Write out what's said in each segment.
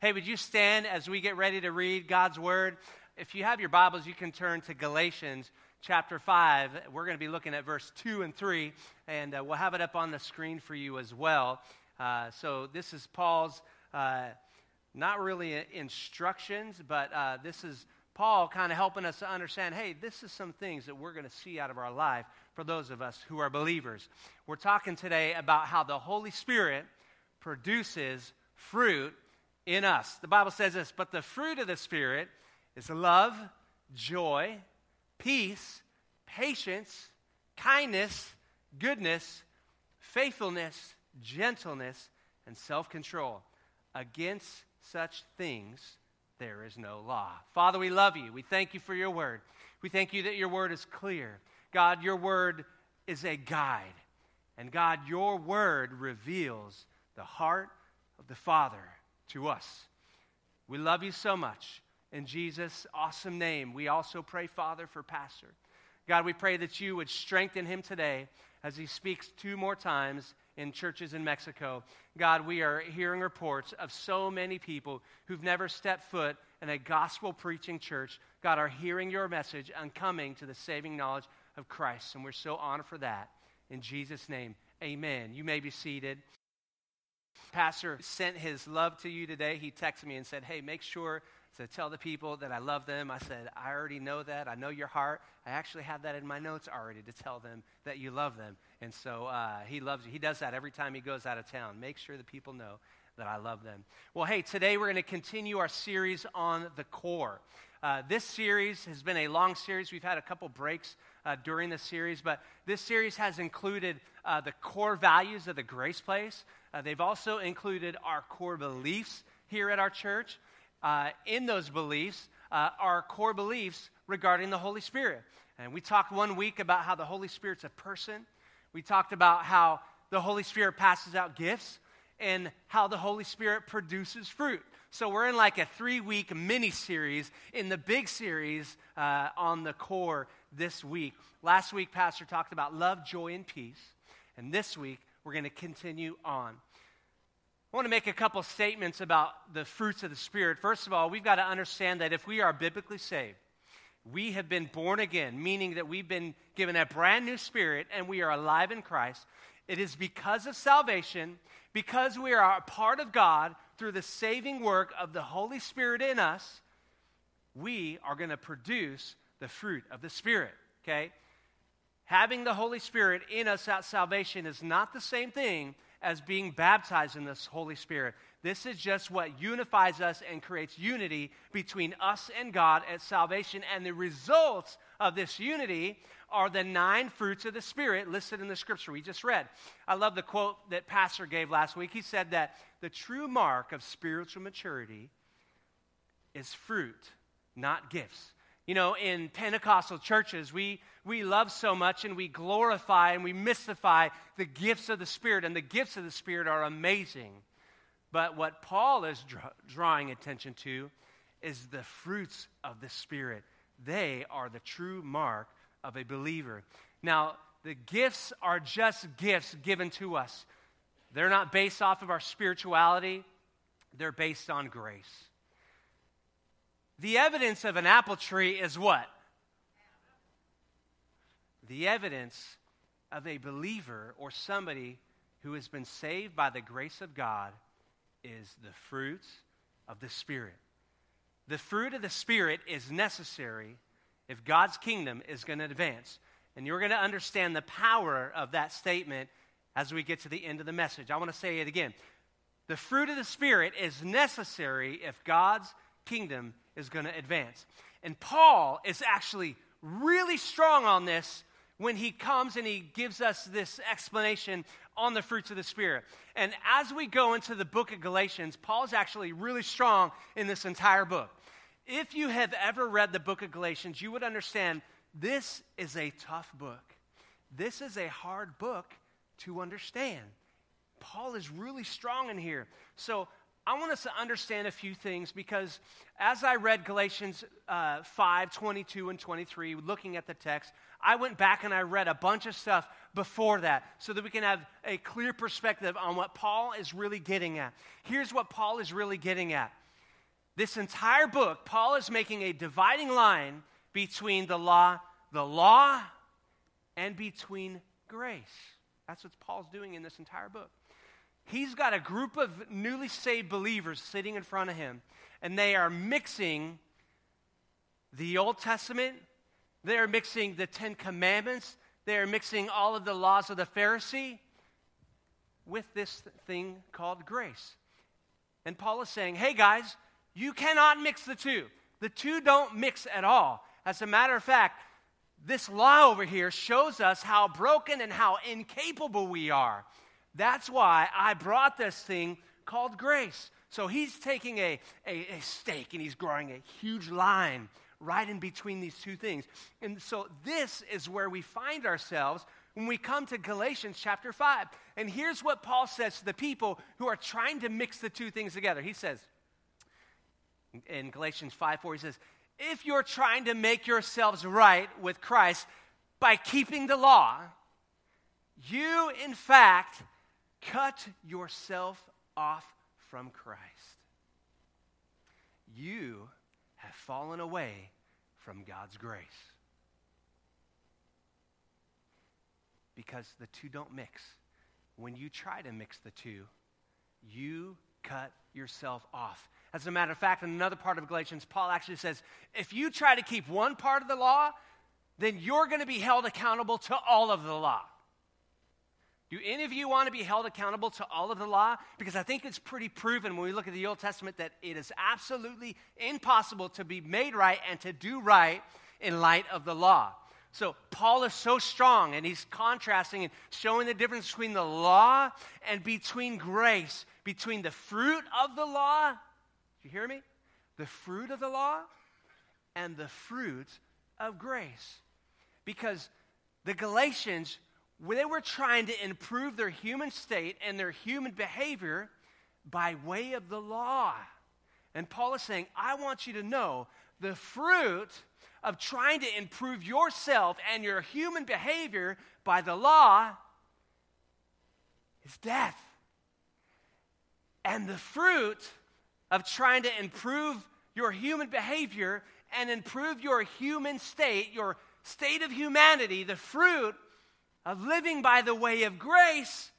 Hey, would you stand as we get ready to read God's word? If you have your Bibles, you can turn to Galatians chapter 5. We're going to be looking at verse 2 and 3, and uh, we'll have it up on the screen for you as well. Uh, so, this is Paul's uh, not really instructions, but uh, this is Paul kind of helping us to understand hey, this is some things that we're going to see out of our life for those of us who are believers. We're talking today about how the Holy Spirit produces fruit in us. The Bible says this, but the fruit of the Spirit is love, joy, peace, patience, kindness, goodness, faithfulness, gentleness, and self control. Against such things there is no law. Father, we love you. We thank you for your word. We thank you that your word is clear. God, your word is a guide. And God, your word reveals the heart of the Father to us. We love you so much. In Jesus' awesome name, we also pray, Father, for Pastor. God, we pray that you would strengthen him today as he speaks two more times in churches in Mexico. God, we are hearing reports of so many people who've never stepped foot in a gospel preaching church. God, are hearing your message and coming to the saving knowledge of Christ. And we're so honored for that. In Jesus' name, amen. You may be seated. Pastor sent his love to you today. He texted me and said, Hey, make sure to tell the people that I love them. I said, I already know that. I know your heart. I actually have that in my notes already to tell them that you love them. And so uh, he loves you. He does that every time he goes out of town. Make sure the people know that I love them. Well, hey, today we're going to continue our series on the core. Uh, this series has been a long series. We've had a couple breaks uh, during the series, but this series has included uh, the core values of the Grace Place. Uh, they've also included our core beliefs here at our church. Uh, in those beliefs uh, are core beliefs regarding the Holy Spirit. And we talked one week about how the Holy Spirit's a person. We talked about how the Holy Spirit passes out gifts and how the Holy Spirit produces fruit. So we're in like a three week mini series in the big series uh, on the core this week. Last week, Pastor talked about love, joy, and peace. And this week, we're going to continue on. I want to make a couple statements about the fruits of the Spirit. First of all, we've got to understand that if we are biblically saved, we have been born again, meaning that we've been given a brand new spirit and we are alive in Christ. It is because of salvation, because we are a part of God through the saving work of the Holy Spirit in us, we are going to produce the fruit of the Spirit, okay? Having the Holy Spirit in us at salvation is not the same thing as being baptized in this Holy Spirit. This is just what unifies us and creates unity between us and God at salvation. And the results of this unity are the nine fruits of the Spirit listed in the scripture we just read. I love the quote that Pastor gave last week. He said that the true mark of spiritual maturity is fruit, not gifts. You know, in Pentecostal churches, we, we love so much and we glorify and we mystify the gifts of the Spirit, and the gifts of the Spirit are amazing. But what Paul is dra- drawing attention to is the fruits of the Spirit. They are the true mark of a believer. Now, the gifts are just gifts given to us, they're not based off of our spirituality, they're based on grace. The evidence of an apple tree is what? The evidence of a believer or somebody who has been saved by the grace of God is the fruit of the Spirit. The fruit of the Spirit is necessary if God's kingdom is going to advance. And you're going to understand the power of that statement as we get to the end of the message. I want to say it again. The fruit of the Spirit is necessary if God's kingdom is going to advance. And Paul is actually really strong on this when he comes and he gives us this explanation on the fruits of the Spirit. And as we go into the book of Galatians, Paul's actually really strong in this entire book. If you have ever read the book of Galatians, you would understand this is a tough book. This is a hard book to understand. Paul is really strong in here. So I want us to understand a few things because as I read Galatians uh, 5 22 and 23, looking at the text, I went back and I read a bunch of stuff before that so that we can have a clear perspective on what Paul is really getting at. Here's what Paul is really getting at this entire book, Paul is making a dividing line between the law, the law, and between grace. That's what Paul's doing in this entire book. He's got a group of newly saved believers sitting in front of him, and they are mixing the Old Testament, they are mixing the Ten Commandments, they are mixing all of the laws of the Pharisee with this thing called grace. And Paul is saying, hey guys, you cannot mix the two. The two don't mix at all. As a matter of fact, this law over here shows us how broken and how incapable we are. That's why I brought this thing called grace. So he's taking a, a, a stake and he's drawing a huge line right in between these two things. And so this is where we find ourselves when we come to Galatians chapter 5. And here's what Paul says to the people who are trying to mix the two things together. He says, in Galatians 5 4, he says, If you're trying to make yourselves right with Christ by keeping the law, you in fact cut yourself off from Christ. You have fallen away from God's grace. Because the two don't mix. When you try to mix the two, you cut yourself off. As a matter of fact, in another part of Galatians, Paul actually says if you try to keep one part of the law, then you're going to be held accountable to all of the law. Do any of you want to be held accountable to all of the law? Because I think it's pretty proven when we look at the Old Testament that it is absolutely impossible to be made right and to do right in light of the law. So Paul is so strong and he's contrasting and showing the difference between the law and between grace, between the fruit of the law. Do you hear me? The fruit of the law and the fruit of grace. Because the Galatians they were trying to improve their human state and their human behavior by way of the law. And Paul is saying, I want you to know the fruit of trying to improve yourself and your human behavior by the law is death. And the fruit of trying to improve your human behavior and improve your human state, your state of humanity, the fruit of living by the way of grace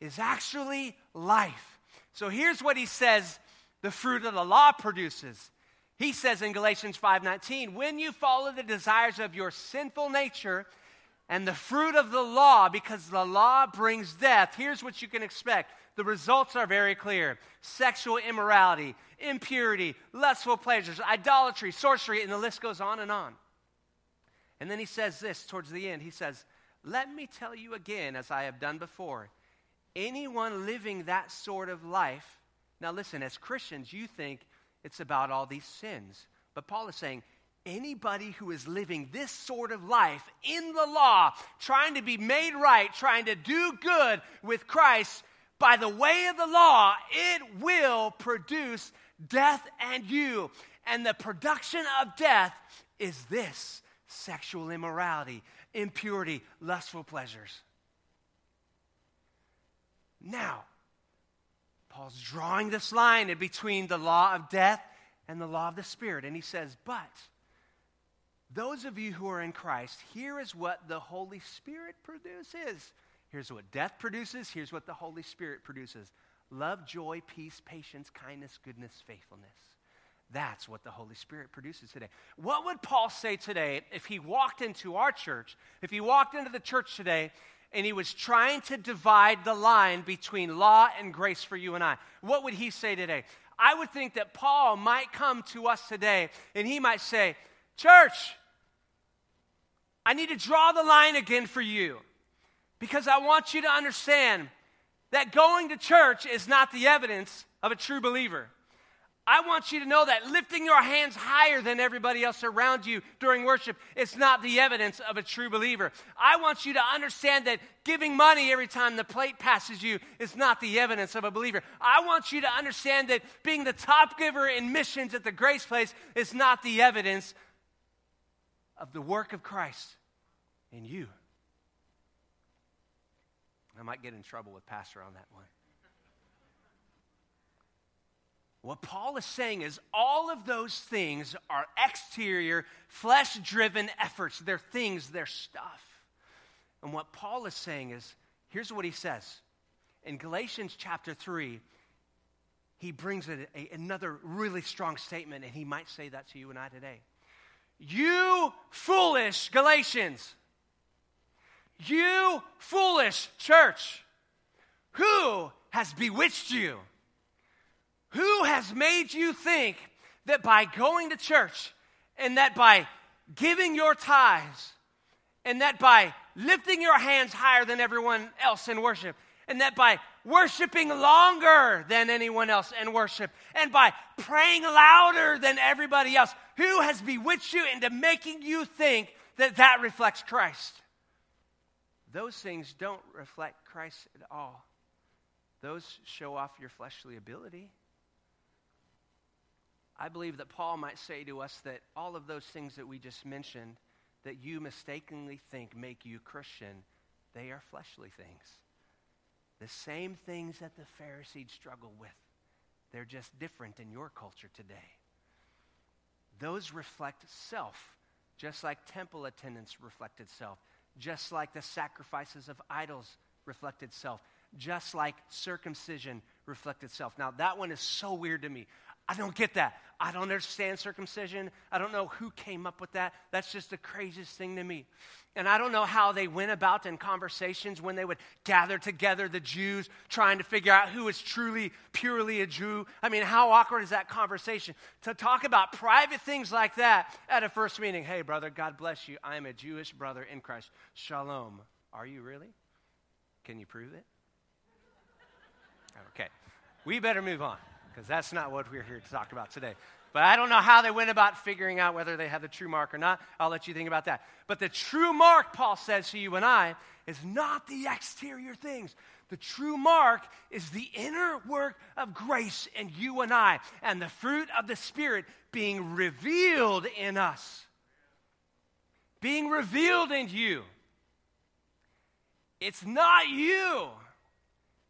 is actually life. So here's what he says the fruit of the law produces. He says in Galatians 5:19, "When you follow the desires of your sinful nature and the fruit of the law because the law brings death, here's what you can expect. The results are very clear. Sexual immorality, impurity, lustful pleasures, idolatry, sorcery, and the list goes on and on." And then he says this towards the end. He says, let me tell you again, as I have done before anyone living that sort of life, now listen, as Christians, you think it's about all these sins. But Paul is saying, anybody who is living this sort of life in the law, trying to be made right, trying to do good with Christ, by the way of the law, it will produce death and you. And the production of death is this sexual immorality, impurity, lustful pleasures. Now, Paul's drawing this line in between the law of death and the law of the Spirit. And he says, But those of you who are in Christ, here is what the Holy Spirit produces. Here's what death produces. Here's what the Holy Spirit produces love, joy, peace, patience, kindness, goodness, faithfulness. That's what the Holy Spirit produces today. What would Paul say today if he walked into our church, if he walked into the church today and he was trying to divide the line between law and grace for you and I? What would he say today? I would think that Paul might come to us today and he might say, Church, I need to draw the line again for you because I want you to understand that going to church is not the evidence of a true believer. I want you to know that lifting your hands higher than everybody else around you during worship is not the evidence of a true believer. I want you to understand that giving money every time the plate passes you is not the evidence of a believer. I want you to understand that being the top giver in missions at the Grace Place is not the evidence of the work of Christ in you. I might get in trouble with Pastor on that one. What Paul is saying is all of those things are exterior, flesh driven efforts. They're things, they're stuff. And what Paul is saying is here's what he says. In Galatians chapter 3, he brings a, a, another really strong statement, and he might say that to you and I today. You foolish Galatians, you foolish church, who has bewitched you? Who has made you think that by going to church and that by giving your tithes and that by lifting your hands higher than everyone else in worship and that by worshiping longer than anyone else in worship and by praying louder than everybody else, who has bewitched you into making you think that that reflects Christ? Those things don't reflect Christ at all. Those show off your fleshly ability. I believe that Paul might say to us that all of those things that we just mentioned that you mistakenly think make you Christian, they are fleshly things. The same things that the Pharisees struggle with. They're just different in your culture today. Those reflect self, just like temple attendance reflected self, just like the sacrifices of idols reflected self, just like circumcision reflected self. Now, that one is so weird to me. I don't get that. I don't understand circumcision. I don't know who came up with that. That's just the craziest thing to me. And I don't know how they went about in conversations when they would gather together the Jews trying to figure out who is truly, purely a Jew. I mean, how awkward is that conversation? To talk about private things like that at a first meeting. Hey, brother, God bless you. I am a Jewish brother in Christ. Shalom. Are you really? Can you prove it? Okay. We better move on because that's not what we're here to talk about today. But I don't know how they went about figuring out whether they had the true mark or not. I'll let you think about that. But the true mark, Paul says to you and I, is not the exterior things. The true mark is the inner work of grace in you and I, and the fruit of the Spirit being revealed in us. Being revealed in you. It's not you,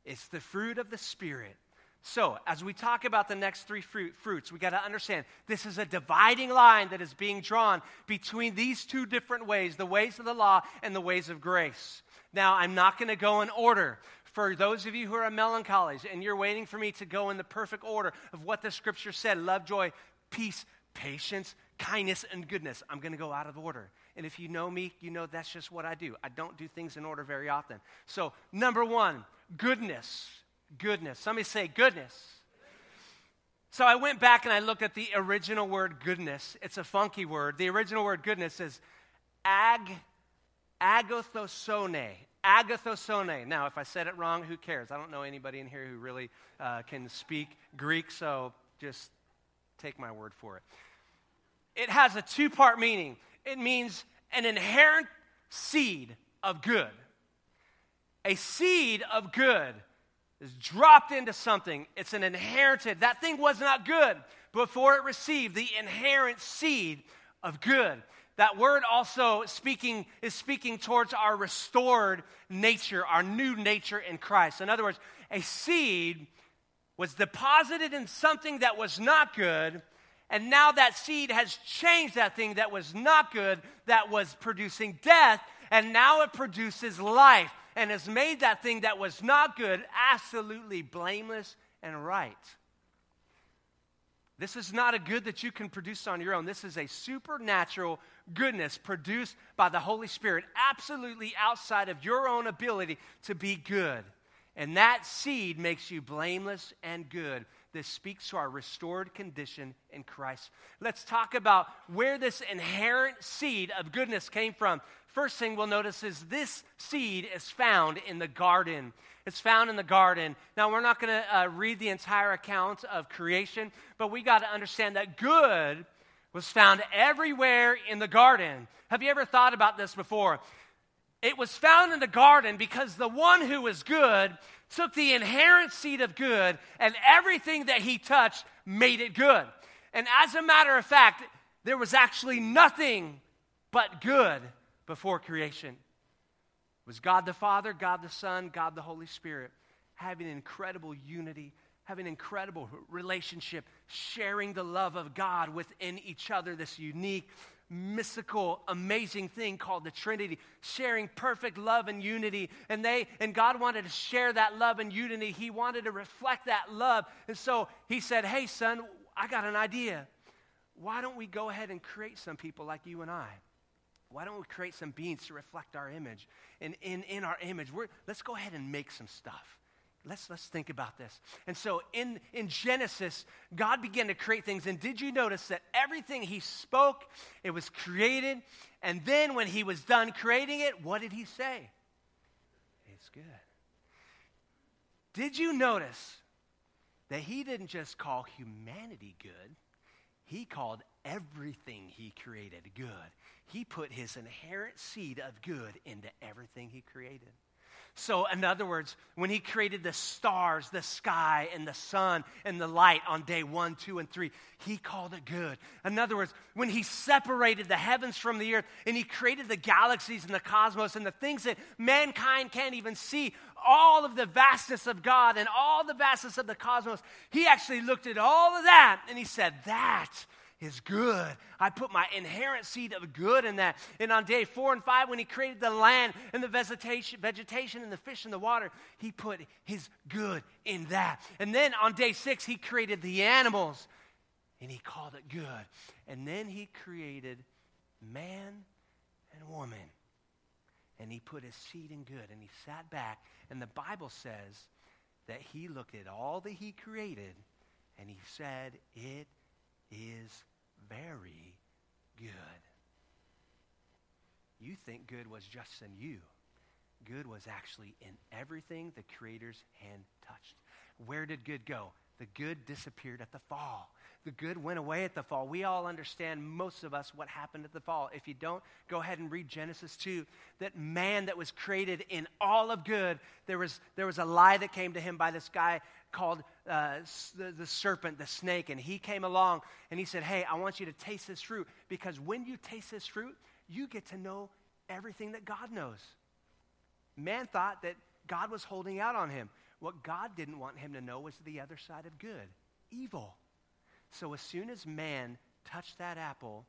it's the fruit of the Spirit so, as we talk about the next three fruit, fruits, we got to understand this is a dividing line that is being drawn between these two different ways the ways of the law and the ways of grace. Now, I'm not going to go in order. For those of you who are melancholies and you're waiting for me to go in the perfect order of what the scripture said love, joy, peace, patience, kindness, and goodness, I'm going to go out of order. And if you know me, you know that's just what I do. I don't do things in order very often. So, number one, goodness. Goodness. Somebody say goodness. So I went back and I looked at the original word goodness. It's a funky word. The original word goodness is ag, agathosone. Agathosone. Now, if I said it wrong, who cares? I don't know anybody in here who really uh, can speak Greek, so just take my word for it. It has a two part meaning. It means an inherent seed of good. A seed of good is dropped into something. It's an inherited. That thing was not good before it received the inherent seed of good. That word also speaking is speaking towards our restored nature, our new nature in Christ. In other words, a seed was deposited in something that was not good, and now that seed has changed that thing that was not good, that was producing death, and now it produces life and has made that thing that was not good absolutely blameless and right. This is not a good that you can produce on your own. This is a supernatural goodness produced by the Holy Spirit, absolutely outside of your own ability to be good. And that seed makes you blameless and good. This speaks to our restored condition in Christ. Let's talk about where this inherent seed of goodness came from. First thing we'll notice is this seed is found in the garden. It's found in the garden. Now, we're not going to uh, read the entire account of creation, but we got to understand that good was found everywhere in the garden. Have you ever thought about this before? It was found in the garden because the one who was good took the inherent seed of good and everything that he touched made it good. And as a matter of fact, there was actually nothing but good before creation. Was God the Father, God the Son, God the Holy Spirit having incredible unity, having incredible relationship, sharing the love of God within each other, this unique, mystical, amazing thing called the Trinity, sharing perfect love and unity. And they and God wanted to share that love and unity. He wanted to reflect that love. And so he said, Hey, son, I got an idea. Why don't we go ahead and create some people like you and I? Why don't we create some beings to reflect our image? And in, in our image, we're, let's go ahead and make some stuff. Let's, let's think about this. And so in, in Genesis, God began to create things. And did you notice that everything He spoke, it was created? And then when He was done creating it, what did He say? It's good. Did you notice that He didn't just call humanity good, He called everything He created good. He put His inherent seed of good into everything He created. So, in other words, when he created the stars, the sky, and the sun and the light on day one, two, and three, he called it good. In other words, when he separated the heavens from the earth and he created the galaxies and the cosmos and the things that mankind can't even see, all of the vastness of God and all the vastness of the cosmos, he actually looked at all of that and he said, That is good. I put my inherent seed of good in that. And on day four and five, when he created the land and the vegetation, vegetation and the fish in the water, he put his good in that. And then on day six, he created the animals and he called it good. And then he created man and woman. And he put his seed in good. And he sat back. And the Bible says that he looked at all that he created and he said, It is very good. You think good was just in you. Good was actually in everything the Creator's hand touched. Where did good go? The good disappeared at the fall. The good went away at the fall. We all understand, most of us, what happened at the fall. If you don't, go ahead and read Genesis 2. That man that was created in all of good, there was, there was a lie that came to him by this guy called uh, the, the serpent, the snake. And he came along and he said, Hey, I want you to taste this fruit because when you taste this fruit, you get to know everything that God knows. Man thought that God was holding out on him. What God didn't want him to know was the other side of good evil. So as soon as man touched that apple,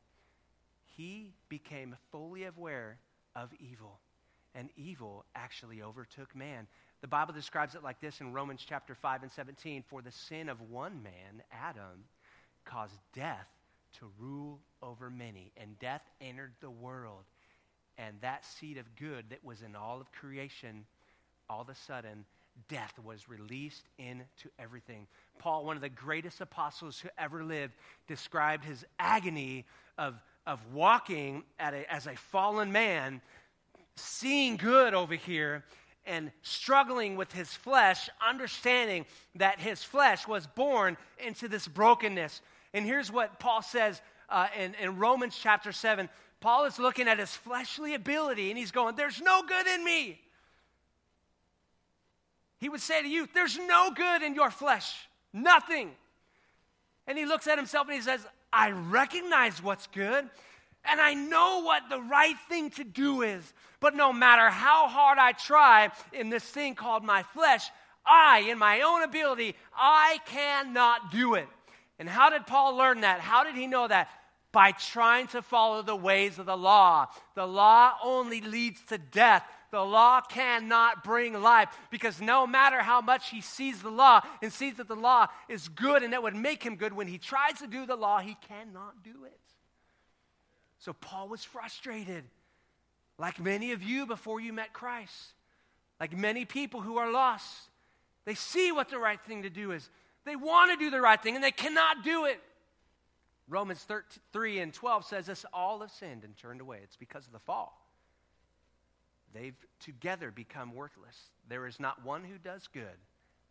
he became fully aware of evil. And evil actually overtook man. The Bible describes it like this in Romans chapter 5 and 17 For the sin of one man, Adam, caused death to rule over many, and death entered the world. And that seed of good that was in all of creation, all of a sudden, death was released into everything. Paul, one of the greatest apostles who ever lived, described his agony of, of walking a, as a fallen man, seeing good over here, and struggling with his flesh, understanding that his flesh was born into this brokenness. And here's what Paul says uh, in, in Romans chapter 7. Paul is looking at his fleshly ability and he's going, There's no good in me. He would say to you, There's no good in your flesh, nothing. And he looks at himself and he says, I recognize what's good and I know what the right thing to do is. But no matter how hard I try in this thing called my flesh, I, in my own ability, I cannot do it. And how did Paul learn that? How did he know that? By trying to follow the ways of the law. The law only leads to death. The law cannot bring life because no matter how much he sees the law and sees that the law is good and that would make him good, when he tries to do the law, he cannot do it. So Paul was frustrated, like many of you before you met Christ, like many people who are lost. They see what the right thing to do is. They want to do the right thing and they cannot do it. Romans 3 and 12 says this all have sinned and turned away. It's because of the fall. They've together become worthless. There is not one who does good,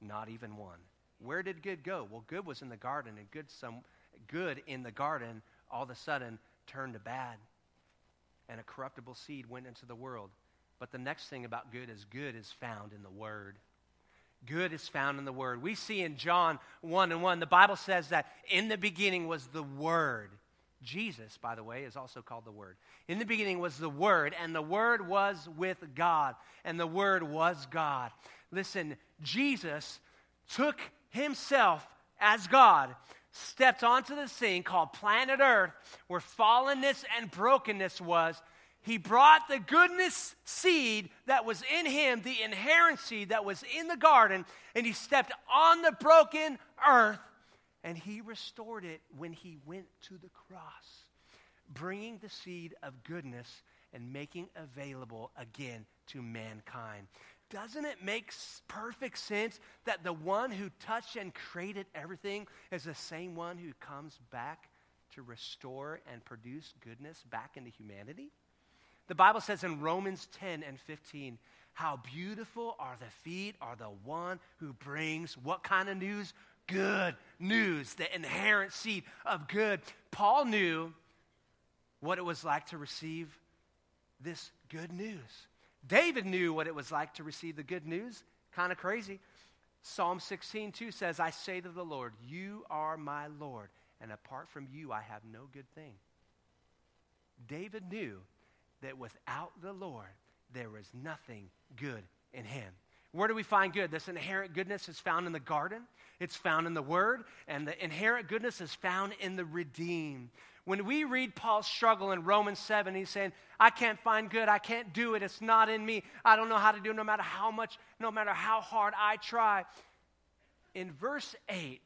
not even one. Where did good go? Well, good was in the garden, and good, some, good in the garden all of a sudden turned to bad, and a corruptible seed went into the world. But the next thing about good is good is found in the Word. Good is found in the Word. We see in John 1 and 1, the Bible says that in the beginning was the Word. Jesus, by the way, is also called the Word. In the beginning was the Word, and the Word was with God, and the Word was God. Listen, Jesus took himself as God stepped onto the scene called planet Earth, where fallenness and brokenness was, he brought the goodness seed that was in him, the inherent seed that was in the garden, and he stepped on the broken earth and he restored it when he went to the cross, bringing the seed of goodness and making available again to mankind. Doesn't it make perfect sense that the one who touched and created everything is the same one who comes back to restore and produce goodness back into humanity? The Bible says in Romans 10 and 15, how beautiful are the feet are the one who brings what kind of news? Good news, the inherent seed of good. Paul knew what it was like to receive this good news. David knew what it was like to receive the good news. Kind of crazy. Psalm 16, 2 says, I say to the Lord, You are my Lord, and apart from you, I have no good thing. David knew that without the Lord, there was nothing good in him. Where do we find good? This inherent goodness is found in the garden, it's found in the Word, and the inherent goodness is found in the redeemed. When we read Paul's struggle in Romans 7, he's saying, I can't find good. I can't do it. It's not in me. I don't know how to do it no matter how much, no matter how hard I try. In verse 8,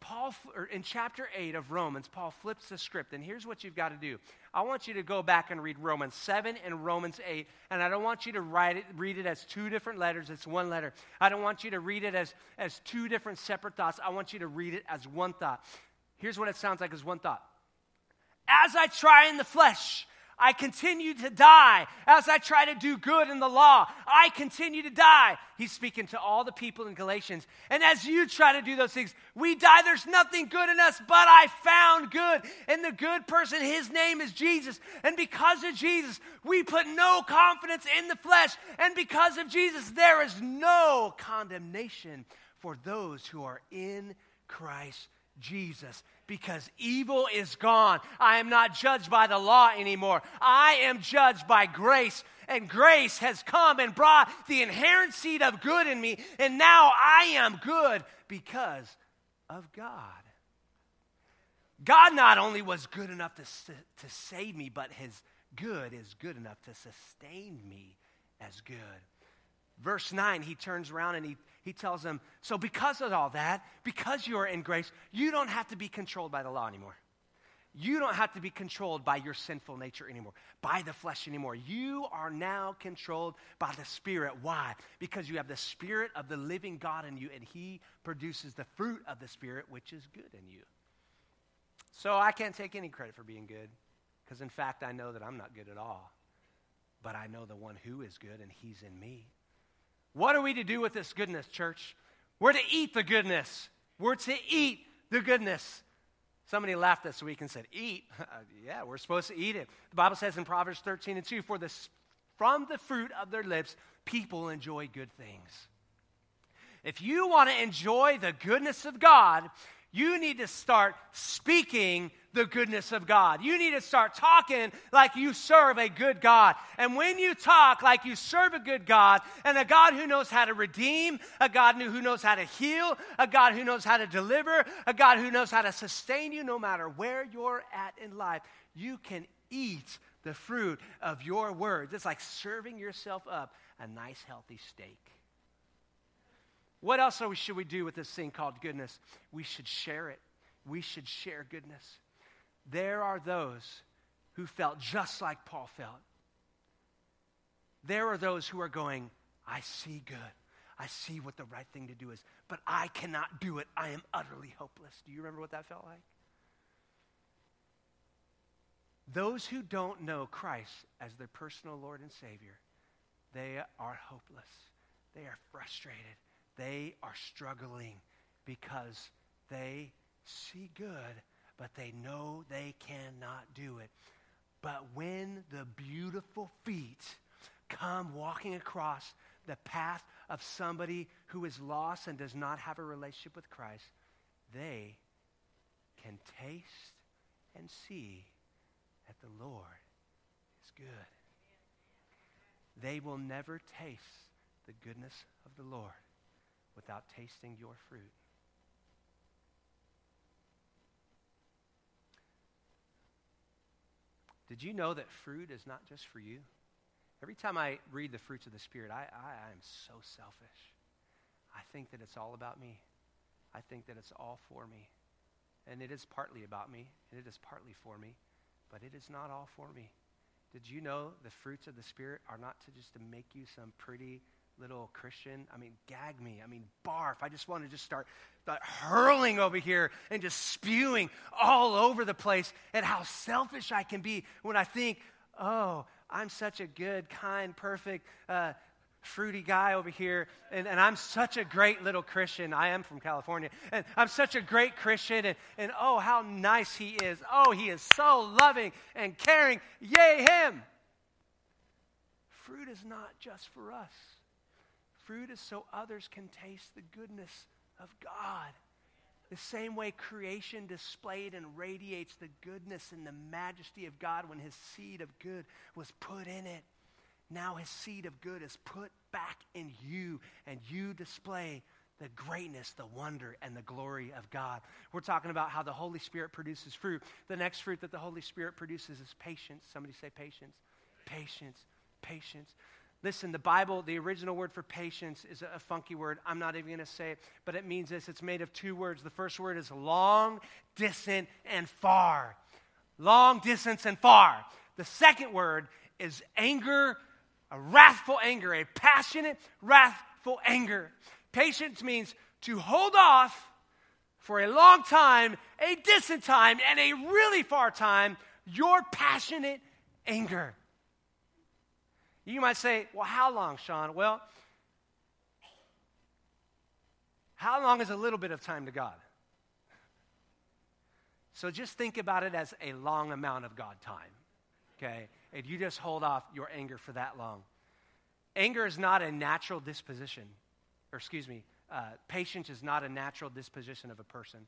Paul, in chapter 8 of Romans, Paul flips the script, and here's what you've got to do. I want you to go back and read Romans 7 and Romans 8, and I don't want you to write it, read it as two different letters. It's one letter. I don't want you to read it as, as two different separate thoughts. I want you to read it as one thought. Here's what it sounds like as one thought. As I try in the flesh, I continue to die as I try to do good in the law. I continue to die. He's speaking to all the people in Galatians. And as you try to do those things, we die. There's nothing good in us, but I found good. And the good person, his name is Jesus. And because of Jesus, we put no confidence in the flesh. And because of Jesus, there is no condemnation for those who are in Christ Jesus because evil is gone. I am not judged by the law anymore. I am judged by grace. And grace has come and brought the inherent seed of good in me. And now I am good because of God. God not only was good enough to, to save me, but his good is good enough to sustain me as good. Verse 9, he turns around and he he tells them, So, because of all that, because you are in grace, you don't have to be controlled by the law anymore. You don't have to be controlled by your sinful nature anymore, by the flesh anymore. You are now controlled by the Spirit. Why? Because you have the Spirit of the living God in you, and He produces the fruit of the Spirit, which is good in you. So I can't take any credit for being good, because in fact, I know that I'm not good at all. But I know the one who is good, and He's in me. What are we to do with this goodness, church? We're to eat the goodness. We're to eat the goodness. Somebody laughed this week and said, Eat? Uh, yeah, we're supposed to eat it. The Bible says in Proverbs 13 and 2 For the, from the fruit of their lips, people enjoy good things. If you want to enjoy the goodness of God, you need to start speaking the goodness of God. You need to start talking like you serve a good God. And when you talk like you serve a good God and a God who knows how to redeem, a God who knows how to heal, a God who knows how to deliver, a God who knows how to sustain you no matter where you're at in life, you can eat the fruit of your words. It's like serving yourself up a nice, healthy steak. What else should we do with this thing called goodness? We should share it. We should share goodness. There are those who felt just like Paul felt. There are those who are going, I see good. I see what the right thing to do is, but I cannot do it. I am utterly hopeless. Do you remember what that felt like? Those who don't know Christ as their personal Lord and Savior, they are hopeless. They are frustrated. They are struggling because they see good, but they know they cannot do it. But when the beautiful feet come walking across the path of somebody who is lost and does not have a relationship with Christ, they can taste and see that the Lord is good. They will never taste the goodness of the Lord without tasting your fruit. Did you know that fruit is not just for you? Every time I read the fruits of the Spirit, I, I, I am so selfish. I think that it's all about me. I think that it's all for me. And it is partly about me, and it is partly for me, but it is not all for me. Did you know the fruits of the Spirit are not to just to make you some pretty little Christian? I mean, gag me. I mean, barf. I just want to just start, hurling over here and just spewing all over the place at how selfish I can be when I think, oh, I'm such a good, kind, perfect, uh, fruity guy over here, and, and I'm such a great little Christian. I am from California, and I'm such a great Christian, and, and oh, how nice he is. Oh, he is so loving and caring. Yay, him! Fruit is not just for us, fruit is so others can taste the goodness of God. The same way creation displayed and radiates the goodness and the majesty of God when his seed of good was put in it now his seed of good is put back in you, and you display the greatness, the wonder, and the glory of God. We're talking about how the Holy Spirit produces fruit. The next fruit that the Holy Spirit produces is patience. Somebody say patience. Patience. Patience. Listen, the Bible, the original word for patience is a, funky word. I'm not even going to say it, but it means this. It's made of two words. The first word is long, distant, and far. Long, distance, and far. The second word is anger, a wrathful anger, a passionate, wrathful anger. Patience means to hold off for a long time, a distant time, and a really far time your passionate anger. You might say, well, how long, Shawn? Well, how long is a little bit of time to God? So just think about it as a long amount of God time, okay? and you just hold off your anger for that long. Anger is not a natural disposition, or excuse me, uh, patience is not a natural disposition of a person.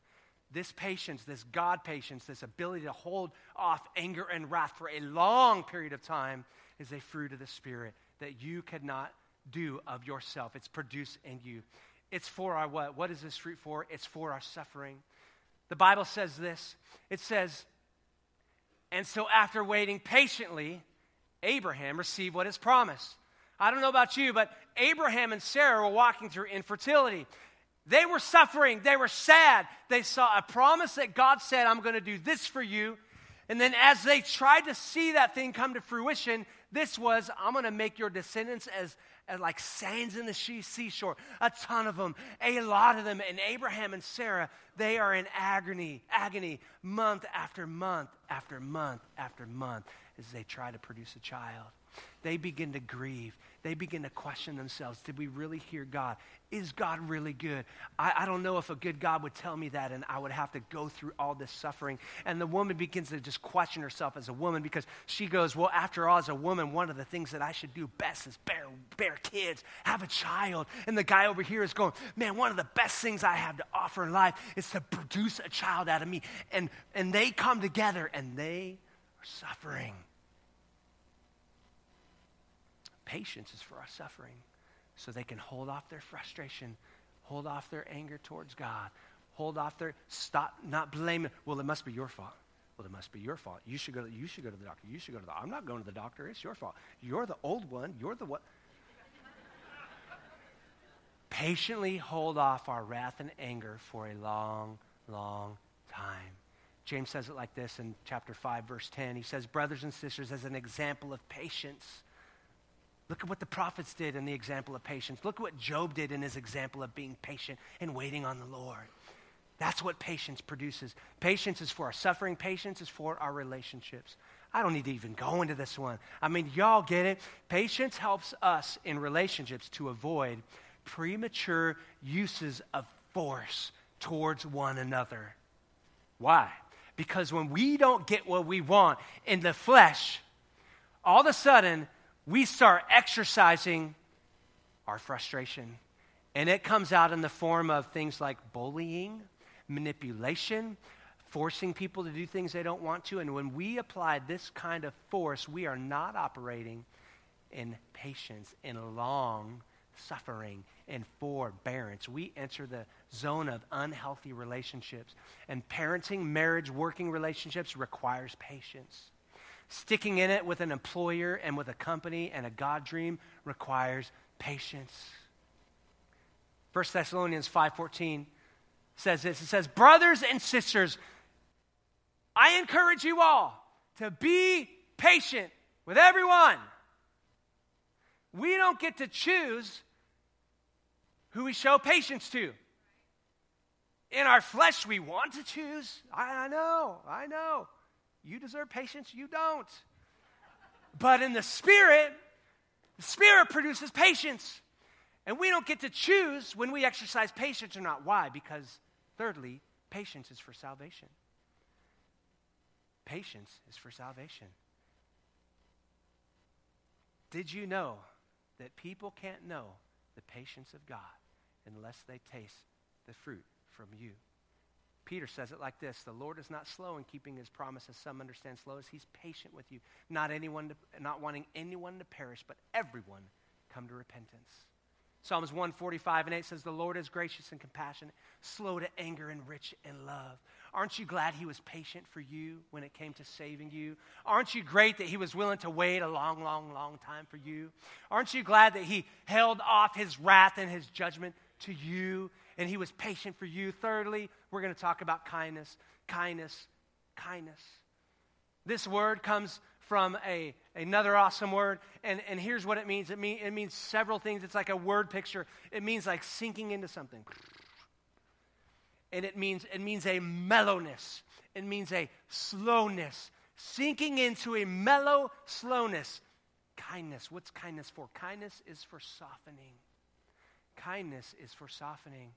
This patience, this God patience, this ability to hold off anger and wrath for a long period of time is a fruit of the Spirit that you cannot do of yourself. It's produced in you. It's for our what? What is this fruit for? It's for our suffering. The Bible says this it says, and so, after waiting patiently, Abraham received what is promised. I don't know about you, but Abraham and Sarah were walking through infertility. They were suffering, they were sad. They saw a promise that God said, I'm going to do this for you. And then, as they tried to see that thing come to fruition, this was, I'm going to make your descendants as as like sands in the sea seashore, a ton of them, a lot of them. And Abraham and Sarah, they are in agony, agony, month after month after month after month as they try to produce a child. They begin to grieve. They begin to question themselves Did we really hear God? Is God really good? I, I, don't know if a good God would tell me that, and I would have to go through all this suffering. And the woman begins to just question herself as a woman because she goes, Well, after all, as a woman, one of the things that I should do best is bear, bear kids, have a child. And the guy over here is going, Man, one of the best things I have to offer in life is to produce a child out of me. And, and they come together and they are suffering. Patience is for our suffering so they can hold off their frustration, hold off their anger towards God, hold off their stop not blaming. Well, it must be your fault. Well, it must be your fault. You should go. To, you should go to the doctor. You should go to the. I'm not going to the doctor. It's your fault. You're the old one. You're the what? Patiently hold off our wrath and anger for a long, long time. James says it like this in chapter 5, verse 10. He says, Brothers and sisters, as an example of patience, Look at what the prophets did in the example of patience. Look at what Job did in his example of being patient and waiting on the Lord. That's what patience produces. Patience is for our suffering, patience is for our relationships. I don't need to even go into this one. I mean, y'all get it. Patience helps us in relationships to avoid premature uses of force towards one another. Why? Because when we don't get what we want in the flesh, all of a sudden, we start exercising our frustration. And it comes out in the form of things like bullying, manipulation, forcing people to do things they don't want to. And when we apply this kind of force, we are not operating in patience, in long suffering, in forbearance. We enter the zone of unhealthy relationships. And parenting, marriage, working relationships requires patience. Sticking in it with an employer and with a company and a God dream requires patience. 1 Thessalonians 5:14 says this. It says, "Brothers and sisters, I encourage you all to be patient with everyone. We don't get to choose who we show patience to. In our flesh, we want to choose. I, I know, I know. You deserve patience, you don't. But in the Spirit, the Spirit produces patience. And we don't get to choose when we exercise patience or not. Why? Because, thirdly, patience is for salvation. Patience is for salvation. Did you know that people can't know the patience of God unless they taste the fruit from you? Peter says it like this The Lord is not slow in keeping his promises. Some understand slow as he's patient with you, not, anyone to, not wanting anyone to perish, but everyone come to repentance. Psalms 145 and 8 says, The Lord is gracious and compassionate, slow to anger and rich in love. Aren't you glad he was patient for you when it came to saving you? Aren't you great that he was willing to wait a long, long, long time for you? Aren't you glad that he held off his wrath and his judgment to you and he was patient for you? Thirdly, we're going to talk about kindness, kindness, kindness. This word comes from a, another awesome word, and, and here's what it means it, mean, it means several things. It's like a word picture, it means like sinking into something and it means it means a mellowness. It means a slowness, sinking into a mellow slowness. Kindness. What's kindness for? Kindness is for softening. Kindness is for softening.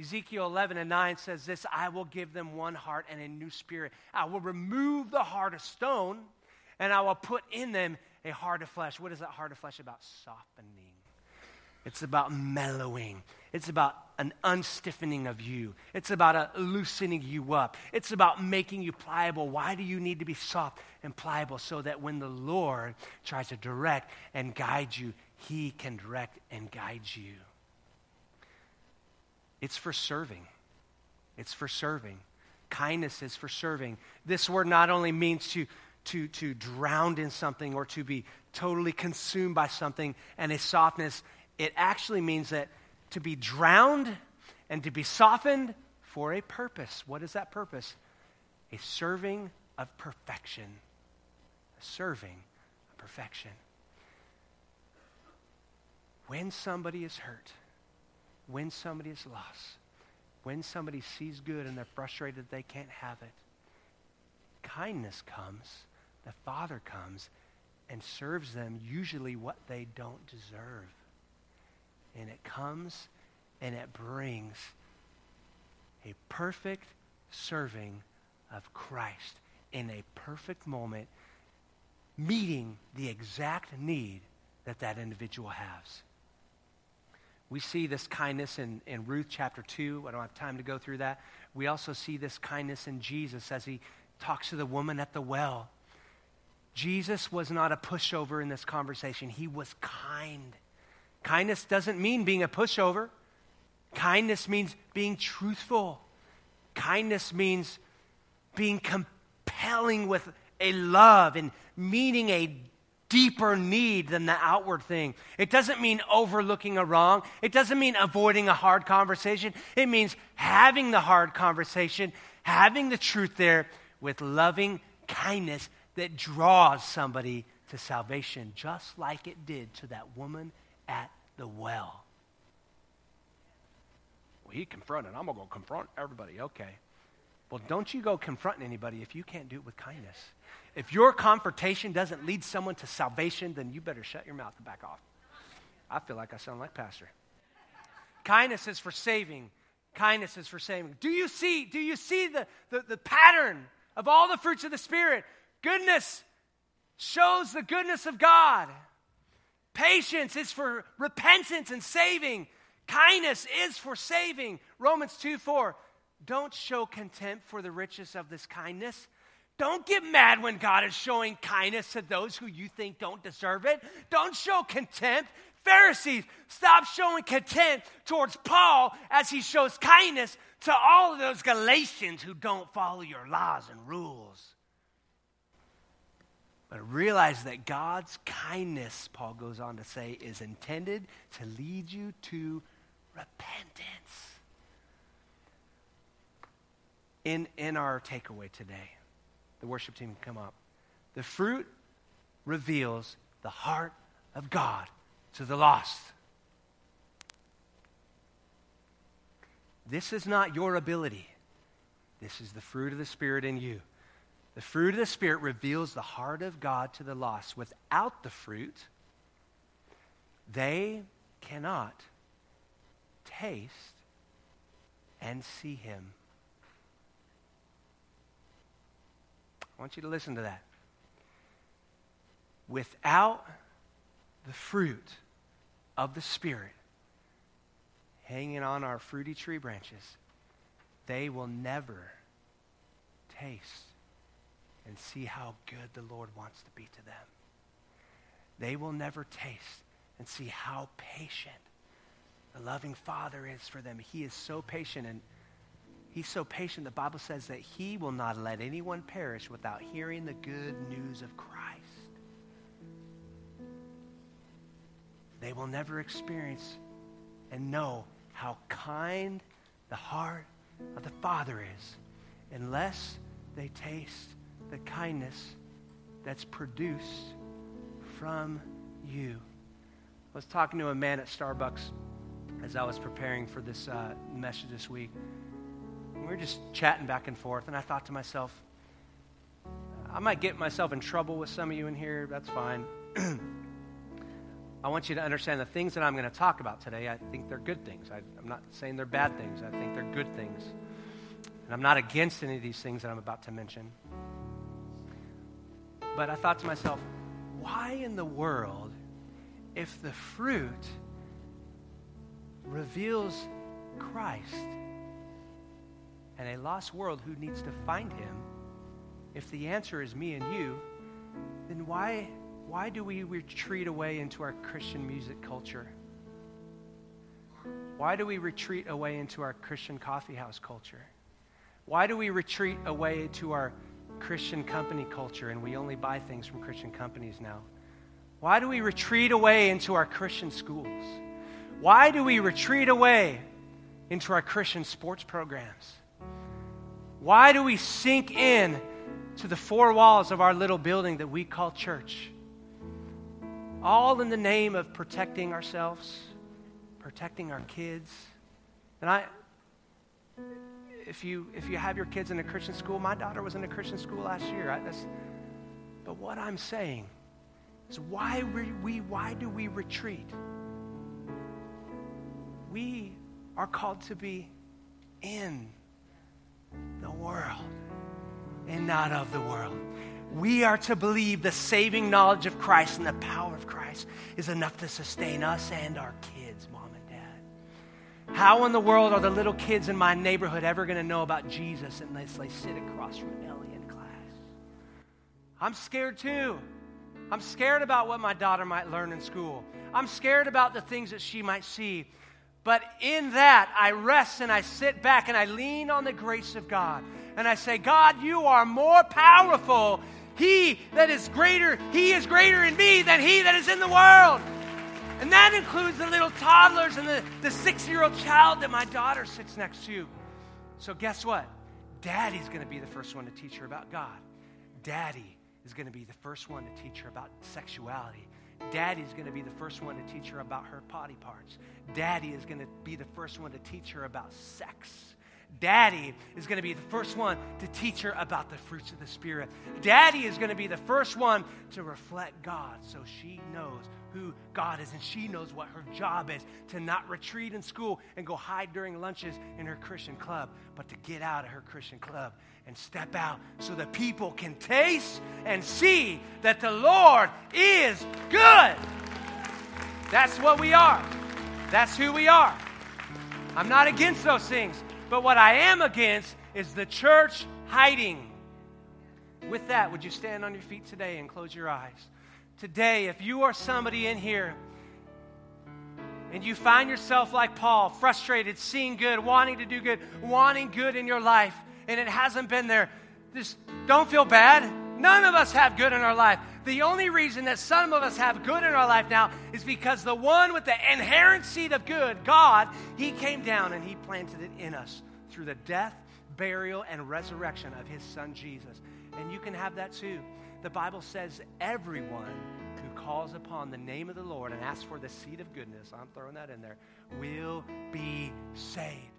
Ezekiel 11 and 9 says this I will give them one heart and a new spirit. I will remove the heart of stone and I will put in them a heart of flesh. What is that heart of flesh about? Softening. It's about mellowing. It's about an unstiffening of you. It's about a loosening you up. It's about making you pliable. Why do you need to be soft and pliable? So that when the Lord tries to direct and guide you, He can direct and guide you. It's for serving. It's for serving. Kindness is for serving. This word not only means to, to, to drown in something or to be totally consumed by something, and a softness it actually means that to be drowned and to be softened for a purpose. What is that purpose? A serving of perfection. A serving of perfection. When somebody is hurt, when somebody is lost, when somebody sees good and they're frustrated they can't have it, kindness comes, the Father comes and serves them usually what they don't deserve and it comes and it brings a perfect serving of Christ in a perfect moment, meeting the exact need that that individual has. We see this kindness in, in Ruth chapter 2. I don't have time to go through that. We also see this kindness in Jesus as he talks to the woman at the well. Jesus was not a pushover in this conversation, he was kind. Kindness doesn't mean being a pushover. Kindness means being truthful. Kindness means being compelling with a love and meeting a deeper need than the outward thing. It doesn't mean overlooking a wrong. It doesn't mean avoiding a hard conversation. It means having the hard conversation, having the truth there with loving kindness that draws somebody to salvation, just like it did to that woman at the well. Well, he confronted. I'm going to go confront everybody. Okay. Well, don't you go confronting anybody if you can't do it with kindness. If your confrontation doesn't lead someone to salvation, then you better shut your mouth and back off. I feel like I sound like pastor. Kindness is for saving. Kindness is for saving. Do you see, do you see the, the, the pattern of all the fruits of the Spirit? Goodness shows the goodness of God. Patience is for repentance and saving. Kindness is for saving. Romans 2 4. Don't show contempt for the riches of this kindness. Don't get mad when God is showing kindness to those who you think don't deserve it. Don't show contempt. Pharisees, stop showing contempt towards Paul as he shows kindness to all of those Galatians who don't follow your laws and rules. But realize that God's kindness, Paul goes on to say, is intended to lead you to repentance. In, in our takeaway today, the worship team can come up. The fruit reveals the heart of God to the lost. This is not your ability. This is the fruit of the Spirit in you. The fruit of the Spirit reveals the heart of God to the lost. Without the fruit, they cannot taste and see Him. I want you to listen to that. Without the fruit of the Spirit hanging on our fruity tree branches, they will never taste and see how good the Lord wants to be to them. They will never taste and see how patient the loving Father is for them. He is so patient and He's so patient, the Bible says that He will not let anyone perish without hearing the good news of Christ. They will never experience and know how kind the heart of the Father is unless they taste the kindness that's produced from you. I was talking to a man at Starbucks as I was preparing for this uh, message this week. We were just chatting back and forth, and I thought to myself, I might get myself in trouble with some of you in here. That's fine. I want you to understand the things that I'm going to talk about today. I think they're good things. I, am not saying they're bad things. I think they're good things. And I'm not against any of these things that I'm about to mention. But I thought to myself, why in the world, if the fruit reveals Christ and a lost world who needs to find him, if the answer is me and you, then why, why do we retreat away into our Christian music culture? Why do we retreat away into our Christian coffeehouse culture? Why do we retreat away to our Christian company culture and we only buy things from Christian companies now? Why do we retreat away into our Christian schools? Why do we retreat away into our Christian sports programs? Why do we sink in to the four walls of our little building that we call church? All in the name of protecting ourselves, protecting our kids. And I, if you, if you have your kids in a Christian school, my daughter was in a Christian school last year. I, but what I'm saying is why, we, why do we retreat? We are called to be in the world and not of the world. We are to believe the saving knowledge of Christ and the power of Christ is enough to sustain us and our kids, mom and dad. How in the world are the little kids in my neighborhood ever going to know about Jesus unless they sit across from Ellie in class? I'm scared too. I'm scared about what my daughter might learn in school. I'm scared about the things that she might see. But in that, I rest and I sit back and I lean on the grace of God. And I say, God, you are more powerful. He that is greater, He is greater in me than He that is in the world. And that includes the little toddlers and the, the six year old child that my daughter sits next to. So, guess what? Daddy's going to be the first one to teach her about God. Daddy is going to be the first one to teach her about sexuality. Daddy's going to be the first one to teach her about her potty parts. Daddy is going to be the first one to teach her about sex. Daddy is going to be the first one to teach her about the fruits of the Spirit. Daddy is going to be the first one to reflect God so she knows who God is and she knows what her job is to not retreat in school and go hide during lunches in her Christian club, but to get out of her Christian club and step out so that people can taste and see that the Lord is good. That's what we are. That's who we are. I'm not against those things, but what I am against is the church hiding. With that, would you stand on your feet today and close your eyes? Today, if you are somebody in here and you find yourself like Paul, frustrated, seeing good, wanting to do good, wanting good in your life, and it hasn't been there, just don't feel bad. None of us have good in our life. The only reason that some of us have good in our life now is because the one with the inherent seed of good, God, He came down and He planted it in us through the death, burial, and resurrection of His Son Jesus. And you can have that too. The Bible says everyone who calls upon the name of the Lord and asks for the seed of goodness, I'm throwing that in there, will be saved.